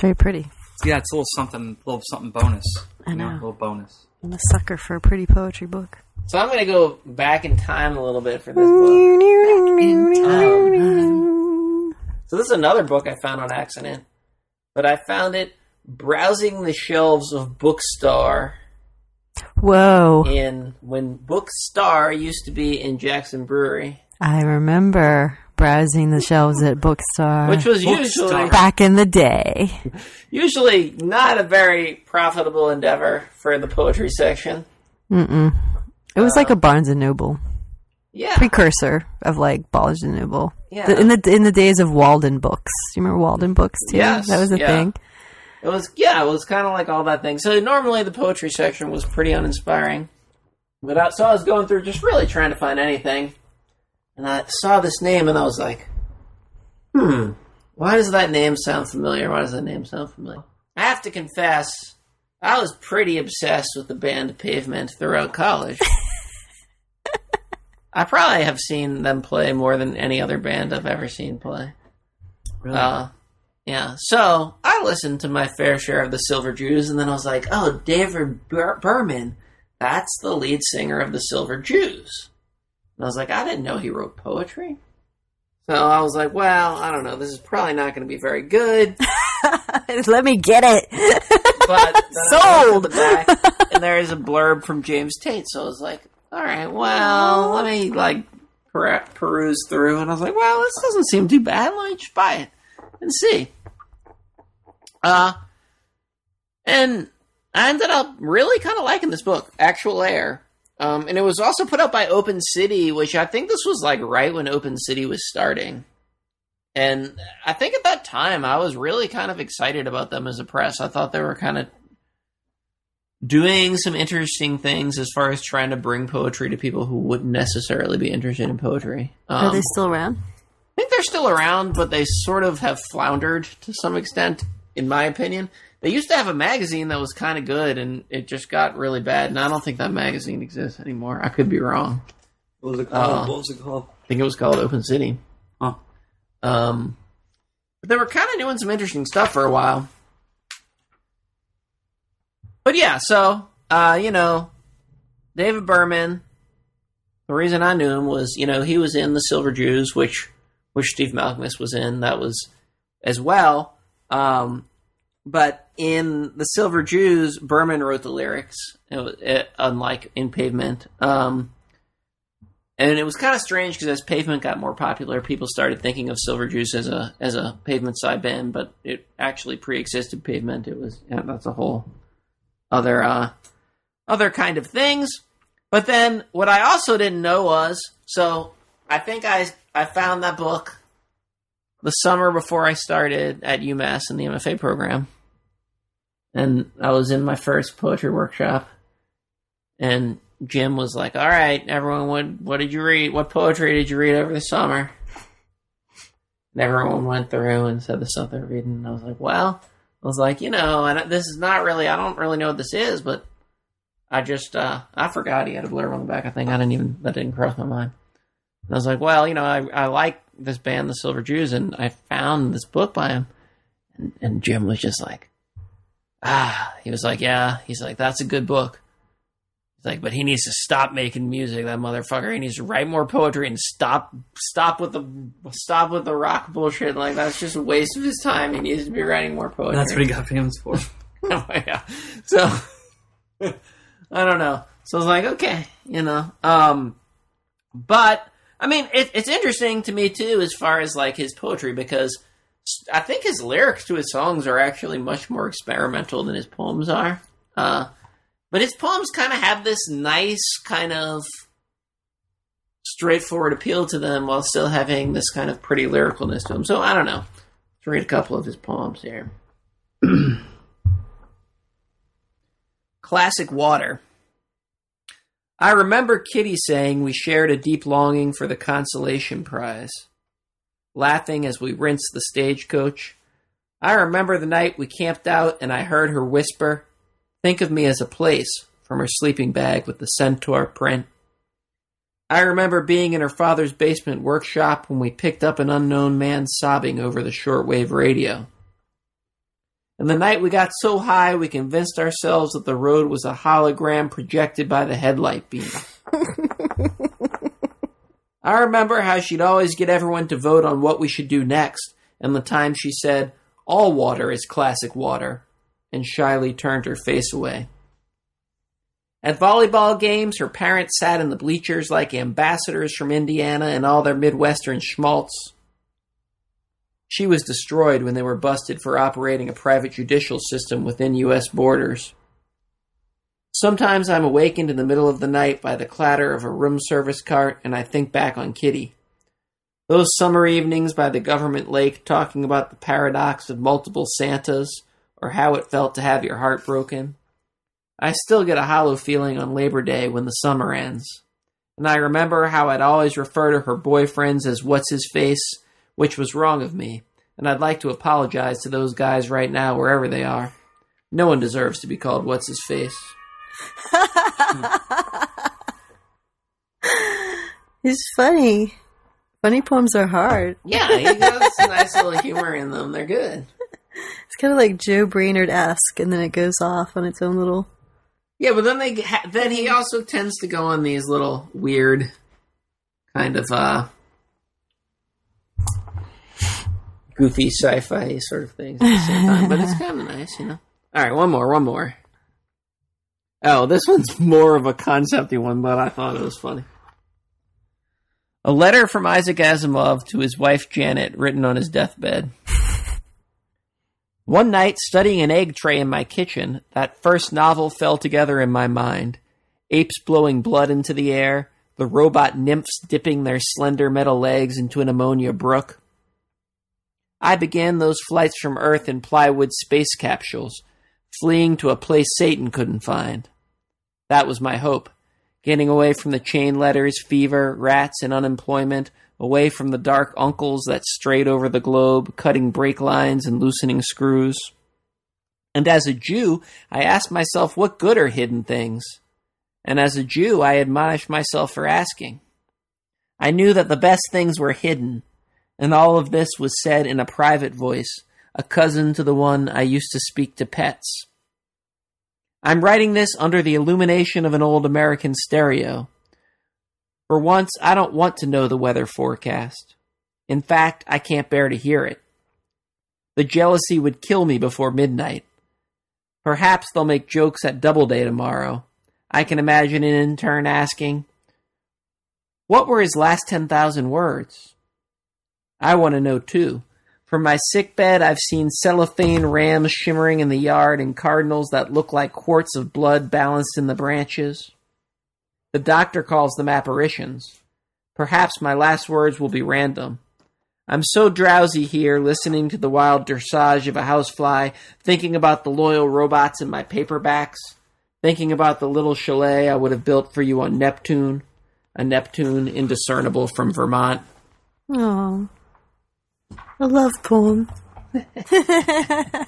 Very pretty. Yeah, it's a little something little something bonus. I you know. a little bonus. I'm a sucker for a pretty poetry book. So I'm going to go back in time a little bit for this book. Um, so this is another book I found on accident, but I found it browsing the shelves of Bookstar Whoa. in when Bookstar used to be in Jackson Brewery, I remember browsing the shelves at Bookstore. which was Bookstar. usually back in the day. usually not a very profitable endeavor for the poetry section. Mm-mm. It was like a uh, Barnes and Noble Yeah, precursor of like Barnes and Noble. Yeah. The- in the in the days of Walden books. Do you remember Walden books too? Yes, that was a yeah. thing. It was yeah, it was kind of like all that thing. So normally the poetry section was pretty uninspiring, but I, so I was going through just really trying to find anything, and I saw this name and I was like, hmm, why does that name sound familiar? Why does that name sound familiar? I have to confess, I was pretty obsessed with the band Pavement throughout college. I probably have seen them play more than any other band I've ever seen play. Really? Uh, yeah. So I listened to my fair share of the Silver Jews, and then I was like, "Oh, David Bur- Berman, that's the lead singer of the Silver Jews." And I was like, "I didn't know he wrote poetry." So I was like, "Well, I don't know. This is probably not going to be very good." Let me get it. But then I looked Sold. the back, and there is a blurb from James Tate. So I was like, "All right, well, let me like per- peruse through." And I was like, "Well, this doesn't seem too bad. Let me just buy it and see." Uh, and I ended up really kind of liking this book, Actual Air. Um, and it was also put out by Open City, which I think this was like right when Open City was starting. And I think at that time, I was really kind of excited about them as a press. I thought they were kind of doing some interesting things as far as trying to bring poetry to people who wouldn't necessarily be interested in poetry. Um, Are they still around? I think they're still around, but they sort of have floundered to some extent, in my opinion. They used to have a magazine that was kind of good, and it just got really bad. And I don't think that magazine exists anymore. I could be wrong. what was it called? Uh, what was it called? I think it was called Open City. Huh. Um, but they were kind of doing some interesting stuff for a while. But yeah, so uh, you know, David Berman. The reason I knew him was, you know, he was in the Silver Jews, which which Steve Malkmus was in. That was as well. Um, but in the Silver Jews, Berman wrote the lyrics, it- unlike in Pavement. Um, and it was kind of strange because as Pavement got more popular, people started thinking of Silver Jews as a as a Pavement side band, but it actually pre-existed Pavement. It was yeah, that's a whole other uh, other kind of things. But then what I also didn't know was so I think I I found that book the summer before I started at UMass in the MFA program, and I was in my first poetry workshop, and Jim was like, "All right, everyone, what what did you read? What poetry did you read over the summer?" And everyone went through and said the stuff they're reading. And I was like, "Well," I was like, "You know, and this is not really. I don't really know what this is, but I just uh, I forgot he had a blur on the back. I think I didn't even that didn't cross my mind." And I was like, "Well, you know, I I like this band, the Silver Jews, and I found this book by him." And, and Jim was just like, "Ah," he was like, "Yeah." He's like, "That's a good book." He's like, but he needs to stop making music. That motherfucker. He needs to write more poetry and stop stop with the stop with the rock bullshit. Like that's just a waste of his time. He needs to be writing more poetry. That's what he got famous for. oh yeah. So I don't know. So I was like, okay, you know. Um, but I mean, it, it's interesting to me too, as far as like his poetry, because I think his lyrics to his songs are actually much more experimental than his poems are. Uh, but his poems kind of have this nice kind of straightforward appeal to them while still having this kind of pretty lyricalness to them. So I don't know. Let's read a couple of his poems here. Classic Water. I remember Kitty saying we shared a deep longing for the consolation prize. Laughing as we rinsed the stagecoach. I remember the night we camped out and I heard her whisper, Think of me as a place from her sleeping bag with the centaur print. I remember being in her father's basement workshop when we picked up an unknown man sobbing over the shortwave radio. And the night we got so high we convinced ourselves that the road was a hologram projected by the headlight beam. I remember how she'd always get everyone to vote on what we should do next, and the time she said, All water is classic water, and shyly turned her face away. At volleyball games, her parents sat in the bleachers like ambassadors from Indiana and all their Midwestern schmaltz. She was destroyed when they were busted for operating a private judicial system within U.S. borders. Sometimes I'm awakened in the middle of the night by the clatter of a room service cart and I think back on Kitty. Those summer evenings by the government lake talking about the paradox of multiple Santas or how it felt to have your heart broken. I still get a hollow feeling on Labor Day when the summer ends. And I remember how I'd always refer to her boyfriends as what's his face, which was wrong of me, and I'd like to apologize to those guys right now wherever they are. No one deserves to be called what's his face. He's funny. Funny poems are hard. Yeah, he has nice little humor in them. They're good. It's kind of like Joe Brainard esque, and then it goes off on its own little. Yeah, but then they ha- then he also tends to go on these little weird kind of uh goofy sci-fi sort of things at the same time. But it's kind of nice, you know. All right, one more, one more. Oh, this one's more of a concepty one, but I thought it was funny. A letter from Isaac Asimov to his wife Janet, written on his deathbed. One night, studying an egg tray in my kitchen, that first novel fell together in my mind. Apes blowing blood into the air, the robot nymphs dipping their slender metal legs into an ammonia brook. I began those flights from Earth in plywood space capsules, fleeing to a place Satan couldn't find. That was my hope, getting away from the chain letters, fever, rats, and unemployment, away from the dark uncles that strayed over the globe, cutting brake lines and loosening screws. And as a Jew, I asked myself, what good are hidden things? And as a Jew, I admonished myself for asking. I knew that the best things were hidden, and all of this was said in a private voice, a cousin to the one I used to speak to pets. I'm writing this under the illumination of an old American stereo. For once, I don't want to know the weather forecast. In fact, I can't bear to hear it. The jealousy would kill me before midnight. Perhaps they'll make jokes at Doubleday tomorrow. I can imagine an intern asking, What were his last 10,000 words? I want to know too. From my sick bed, I've seen cellophane rams shimmering in the yard and cardinals that look like quarts of blood balanced in the branches. The doctor calls them apparitions. Perhaps my last words will be random. I'm so drowsy here, listening to the wild dressage of a housefly, thinking about the loyal robots in my paperbacks, thinking about the little chalet I would have built for you on Neptune, a Neptune indiscernible from Vermont. Oh, a love poem. a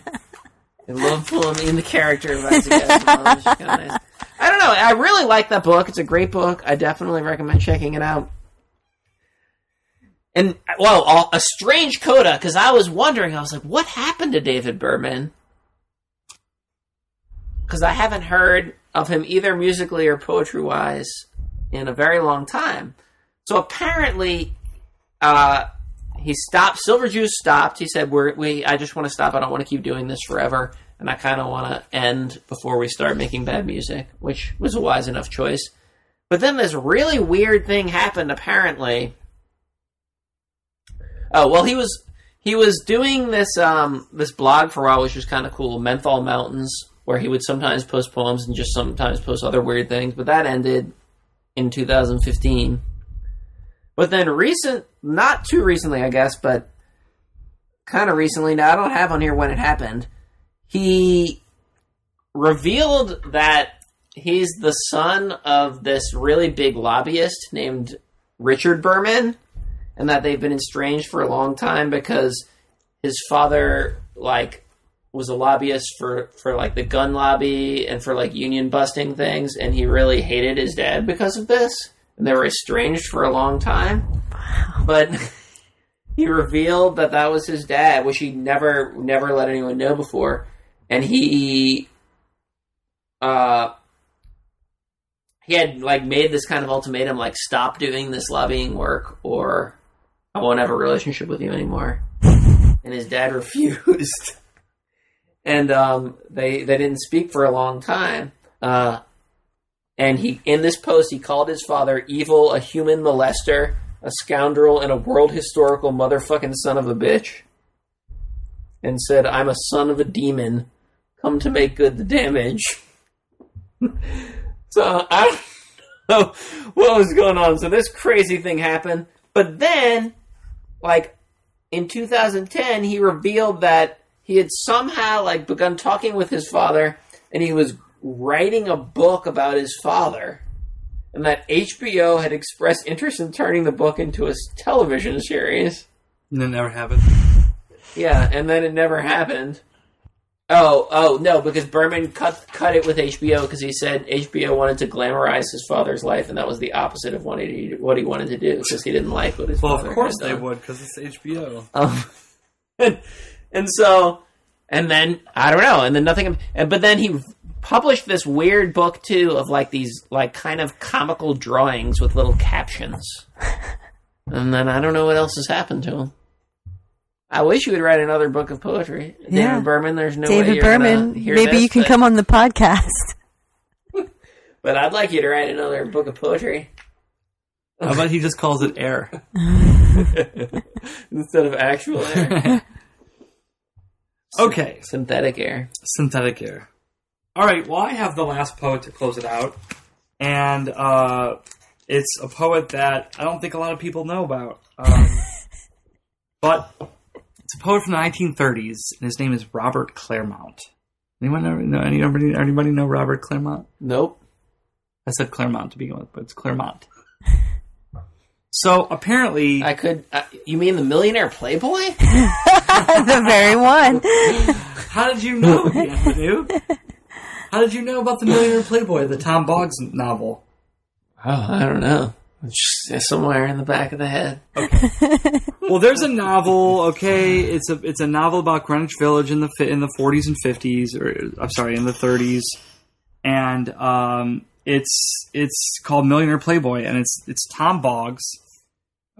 love poem in the character of Isaac. Nice. I don't know. I really like that book. It's a great book. I definitely recommend checking it out. And well, a- a strange coda because I was wondering. I was like, what happened to David Berman? Because I haven't heard of him either musically or poetry wise in a very long time. So apparently, uh, he stopped. Silver Jews stopped. He said, "We're we. I just want to stop. I don't want to keep doing this forever, and I kind of want to end before we start making bad music," which was a wise enough choice. But then this really weird thing happened. Apparently, oh well, he was he was doing this um this blog for a while, which was kind of cool. Menthol Mountains, where he would sometimes post poems and just sometimes post other weird things. But that ended in 2015. But then recent, not too recently, I guess, but kind of recently. Now I don't have on here when it happened. He revealed that he's the son of this really big lobbyist named Richard Berman, and that they've been estranged for a long time because his father like was a lobbyist for for like the gun lobby and for like union busting things, and he really hated his dad because of this, and they were estranged for a long time. But he revealed that that was his dad, which he never never let anyone know before, and he uh he had like made this kind of ultimatum like stop doing this lobbying work or I won't have a relationship with you anymore. And his dad refused. and um they they didn't speak for a long time. Uh and he in this post he called his father evil, a human molester, a scoundrel, and a world historical motherfucking son of a bitch. And said, I'm a son of a demon, come to make good the damage. so I don't know what was going on. So this crazy thing happened. But then, like, in 2010, he revealed that he had somehow, like, begun talking with his father, and he was writing a book about his father. And that HBO had expressed interest in turning the book into a television series. And it never happened. Yeah, and then it never happened. Oh, oh no, because Berman cut cut it with HBO because he said HBO wanted to glamorize his father's life, and that was the opposite of what he what he wanted to do because he didn't like what his father. Well, of course they done. would, because it's HBO. Um, and, and so, and then I don't know, and then nothing. And but then he published this weird book too of like these like kind of comical drawings with little captions. And then I don't know what else has happened to him. I wish you would write another book of poetry, Yeah. David Berman. There's no way David you're Berman. hear Maybe this, you can but- come on the podcast. But I'd like you to write another book of poetry How about he just calls it air? instead of actual air, Okay, synthetic air. synthetic air. All right, well, I have the last poet to close it out, and uh, it's a poet that I don't think a lot of people know about. Um, but it's a poet from the 1930s, and his name is Robert Claremont. Anyone know, know anybody, anybody know Robert Claremont? Nope. I said Claremont to begin with, but it's Claremont. So apparently, I could. Uh, you mean the millionaire playboy? the very one. how did you know, Anthony? How did you know about the Millionaire Playboy, the Tom Boggs novel? Oh, I don't know. It's just somewhere in the back of the head. Okay. Well, there's a novel. Okay, it's a it's a novel about Greenwich Village in the in the 40s and 50s, or I'm sorry, in the 30s, and um, it's it's called Millionaire Playboy, and it's it's Tom Boggs.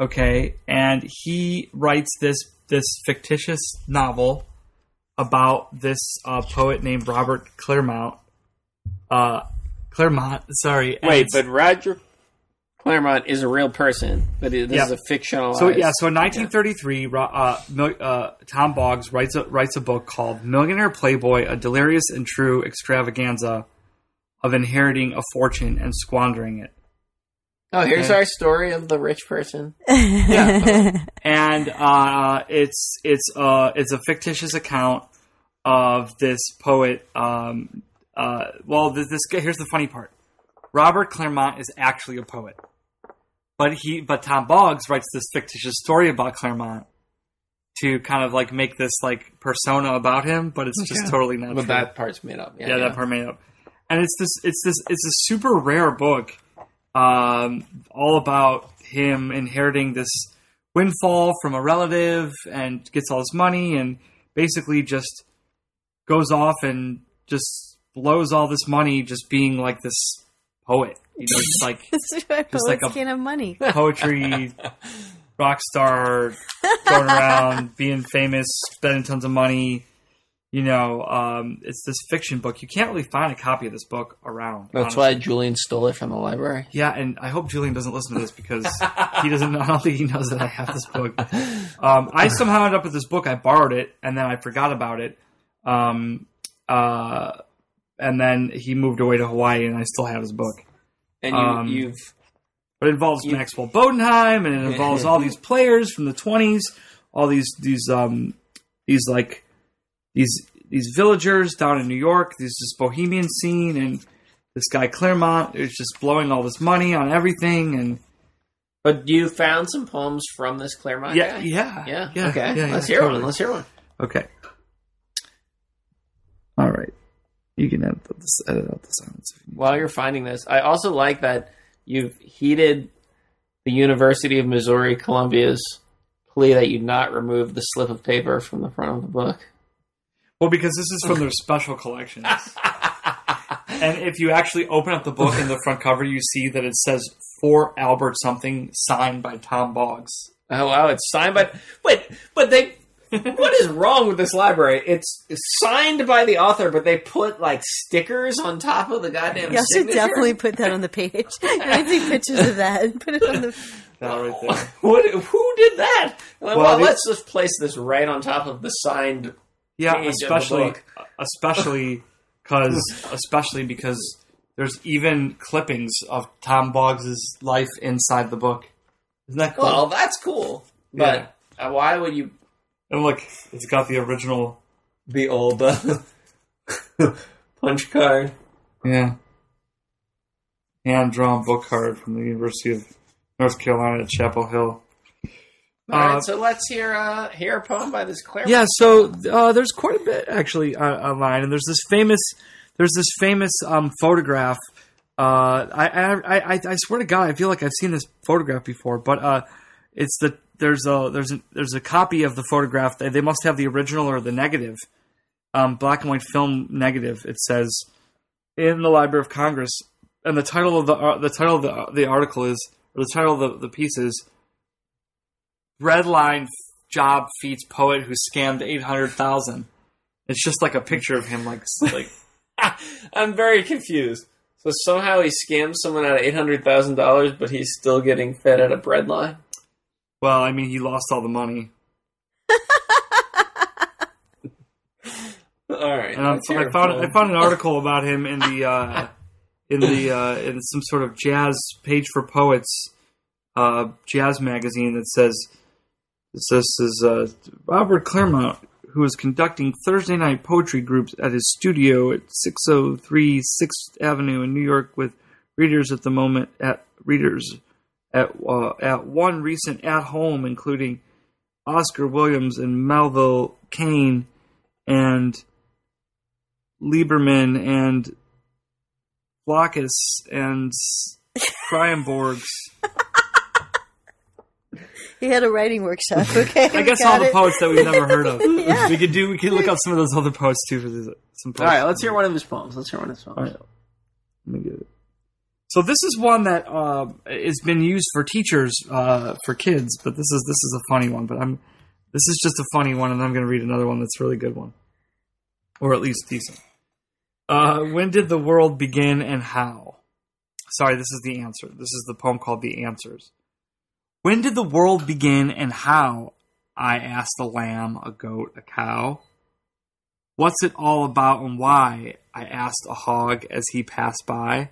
Okay, and he writes this this fictitious novel about this uh, poet named Robert Claremont. Uh, Claremont, sorry. Wait, but Roger Claremont is a real person, but it, this Yeah. is a fictional. So yeah, so in 1933, Ro- uh, uh, Tom Boggs writes a, writes a book called "Millionaire Playboy: A Delirious and True Extravaganza of Inheriting a Fortune and Squandering It." Oh, here's Yeah. our story of the rich person. Yeah, and uh, it's it's uh, it's a fictitious account of this poet. Um, uh, well, this, this guy- here's the funny part: Robert Claremont is actually a poet, but he but Tom Boggs writes this fictitious story about Claremont to kind of like make this like persona about him, but it's just Okay. totally not But true. that part's made up. Yeah, yeah, that part made up. And it's this, it's this, it's a super rare book, um, all about him inheriting this windfall from a relative and gets all this money and basically just goes off and just blows all this money just being like this poet. You know, just like Just like a- can't have money. poetry rock star going around being famous spending tons of money you know um, it's this fiction book. You can't really find a copy of this book around That's honestly. why Julian stole it from the library. yeah and i hope julian doesn't listen to this because he doesn't i don't think he knows that i have this book. Um, i somehow ended up with this book. I borrowed it and then i forgot about it. Um, uh, and then he moved away to hawaii and i still have his book. And you, Um, you've but it involves You- Maxwell Bodenheim, and it involves all these players from the twenties, all these these um these like these these villagers down in New York, these this bohemian scene, and this guy Claremont is just blowing all this money on everything, and but you found some poems from this Claremont yeah, guy. yeah, yeah, yeah, okay. yeah, Let's yeah, hear totally. one. Let's hear one. Okay, all right, you can edit this, edit out the silence. You While you're finding this, I also like that you've heeded the University of Missouri Columbia's plea that you not remove the slip of paper from the front of the book. Well, because this is from their special collections. And if you actually open up the book in the front cover, you see that it says for Albert something signed by Tom Boggs. Oh wow, it's signed by. Wait, but they. what is wrong with this library? It's, it's signed by the author, but they put like stickers on top of the goddamn. Y'all should signature? definitely put that on the page. I see pictures of that and put it on the. That right there. What? Who did that? Well, Well, let's just place this right on top of the signed. Yeah, Page of the especially especially because especially because there's even clippings of Tom Boggs's life inside the book. Isn't that cool? Well, that's cool, but uh, why would you and look, it's got the original. the old uh, punch card? Yeah. Hand drawn book card from the University of North Carolina at Chapel Hill. All right, Uh, so let's hear uh, hear a poem by this Claremont. Yeah, so uh, there's quite a bit actually uh, online, and there's this famous there's this famous um, photograph. Uh, I, I I I swear to God, I feel like I've seen this photograph before, but uh, it's the there's a there's a, there's a copy of the photograph. They they must have the original or the negative, um, black and white film negative. It says in the Library of Congress, and the title of the the title of the the article is or the title of the, the piece is Redline job feats poet who scammed eight hundred thousand. It's just like a picture of him, like like I'm very confused. So somehow he scammed someone out of eight hundred thousand dollars, but he's still getting fed at a breadline. well, I mean, he lost all the money, All right, and I'm, let's hear I a found. I found an article about him in the uh, in the uh, in some sort of jazz page for poets uh, jazz magazine that says it says is uh, Robert Claremont who is conducting Thursday night poetry groups at his studio at 603 6th Avenue in New York with readers at the moment at readers at uh, at one recent at home including Oscar Williams and Melville Cane and Lieberman and Flockus and Kreymborgs. He had a writing workshop. Okay, I guess got all the poets that we've never heard of. Yeah. We could do. We could look up some of those other poets too for this, some. All Poets. right, let's hear one of his poems. Let's hear one of his poems. All right. Let me get it. So this is one that uh, has been used for teachers uh, for kids, but this is this is a funny one. But I'm this is just a funny one, and I'm going to read another one that's a really good one, or at least decent. Uh, when did the world begin and how? Sorry, this is the answer. This is the poem called The Answers. When did the world begin and how? I asked a lamb, a goat, a cow. What's it all about and why? I asked a hog as he passed by.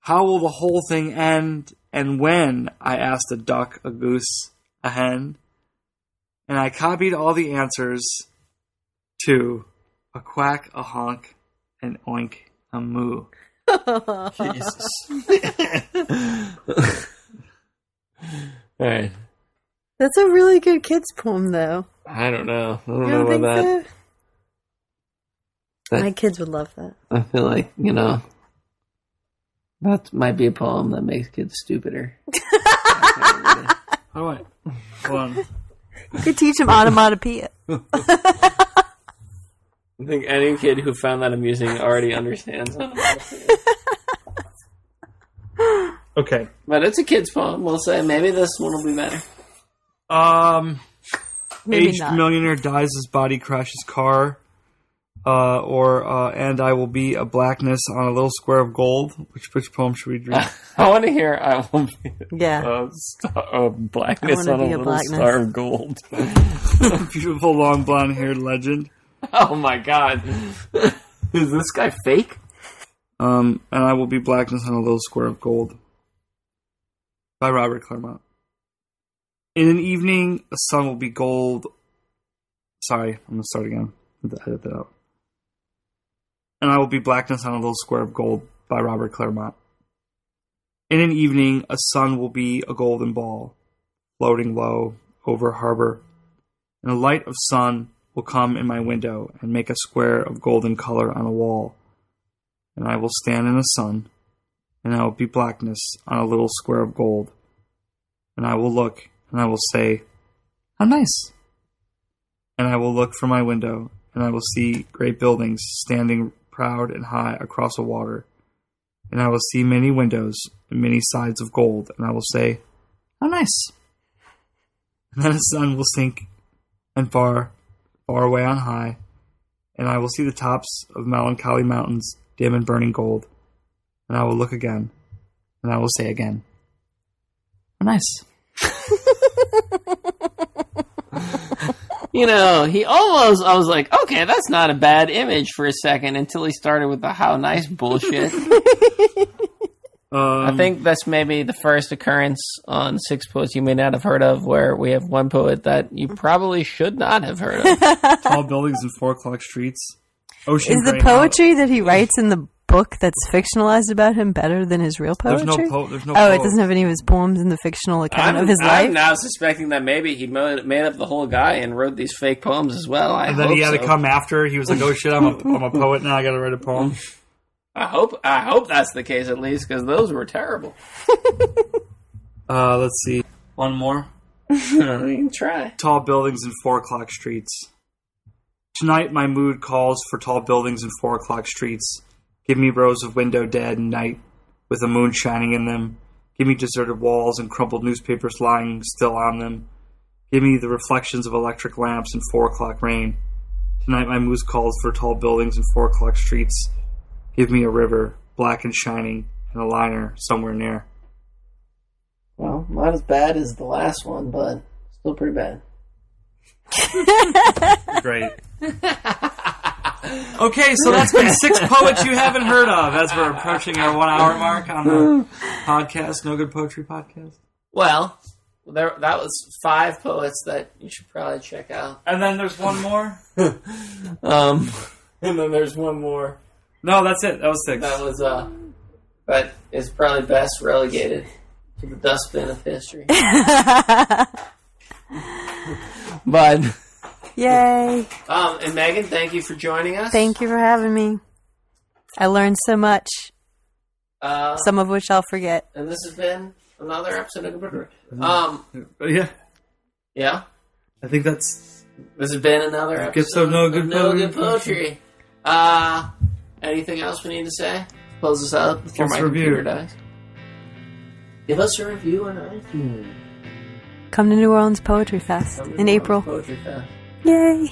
How will the whole thing end and when? I asked a duck, a goose, a hen. And I copied all the answers to a quack, a honk, an oink, a moo. Jesus. All right. That's a really good kids poem, though. I don't know. I don't You know don't think about that. so? That- My kids would love that. I feel like you know that might be a poem that makes kids stupider. How do Hold on. You could teach them onomatopoeia. I think any kid who found that amusing already understands. Okay. but it's a kid's poem. We'll say maybe this one will be better. Um, Maybe aged not. millionaire dies as body crashes car. Uh, or uh, and I will be a blackness on a little square of gold. Which which poem should we read? I want to hear. I will be Yeah. a, star, a blackness on a a little blackness. star of gold. Beautiful long blonde haired legend. oh my god, is this guy fake? Um, and I will be blackness on a little square of gold. By Robert Claremont. In an evening, a sun will be gold. Sorry, I'm gonna start again. Gonna edit that out. And I will be blackness on a little square of gold. By Robert Claremont. In an evening, a sun will be a golden ball, floating low over harbor, and a light of sun will come in my window and make a square of golden color on a wall and I will stand in the sun, and I will be blackness on a little square of gold. And I will look, and I will say, How nice! And I will look from my window, and I will see great buildings standing proud and high across the water. And I will see many windows and many sides of gold, and I will say, How nice! And then the sun will sink, and far, far away on high, and I will see the tops of melancholy mountains dim and burning gold. And I will look again, and I will say again, "Oh, nice." You know, he almost. I was like, okay, that's not a bad image for a second until he started with the how nice bullshit. I Um, think that's maybe the first occurrence on Six Poets you may not have heard of, where we have one poet that you probably should not have heard of. tall buildings and four o'clock streets. Ocean Is the grain poetry that he writes in the book that's fictionalized about him better than his real There's poetry? no po- there's no oh, it doesn't have any of his poems in the fictional account I'm, of his I'm life. now suspecting that maybe he made, made up the whole guy and wrote these fake poems as well. I And then he had so. to come after. He was like, "Oh shit, I'm a I'm a poet now. I got to write a poem." I hope. I hope that's the case at least because those were terrible. Uh, let's see. One more. you can try. Tall buildings and four o'clock streets. Tonight my mood calls for tall buildings and four o'clock streets. Give me rows of window dead and night with the moon shining in them. Give me deserted walls and crumpled newspapers lying still on them. Give me the reflections of electric lamps and four o'clock rain. Tonight my mood calls for tall buildings and four o'clock streets. Give me a river, black and shining, and a liner somewhere near. Well, not as bad as the last one, but still pretty bad. Great. okay, so that's been six poets you haven't heard of as we're approaching our one hour mark on the podcast, No Good Poetry Podcast. Well, there that was five poets that you should probably check out. And then there's one more. Um, and then there's one more No, that's it. That was six. that was uh, but is probably best relegated to the dustbin of history. but Yay! um, and Megan, thank you for joining us. Thank you for having me. I learned so much, Uh, some of which I'll forget. and this has been another episode of Good Poetry. Um, But yeah, yeah. I think that's. This has been another episode Gifts of No Good of No Good Poetry. Poetry. Uh, anything else we need to say? Close this out before Give my a review. computer dies. Give us a review on iTunes. Come to New Orleans Poetry Fest Come to in New April. Poetry Fest. Yay!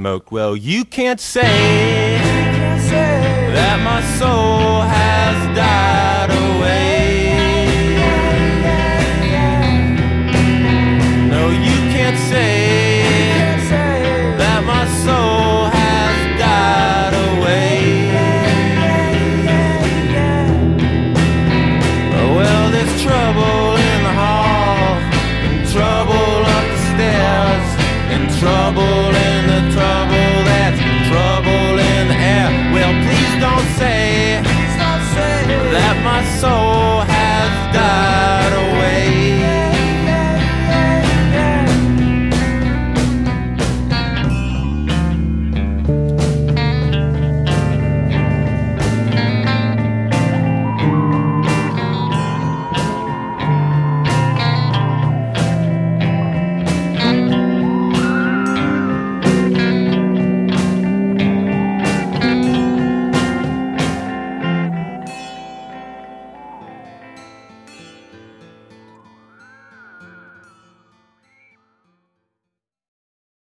smoked. Well, you can't say, you can't say that my soul has died.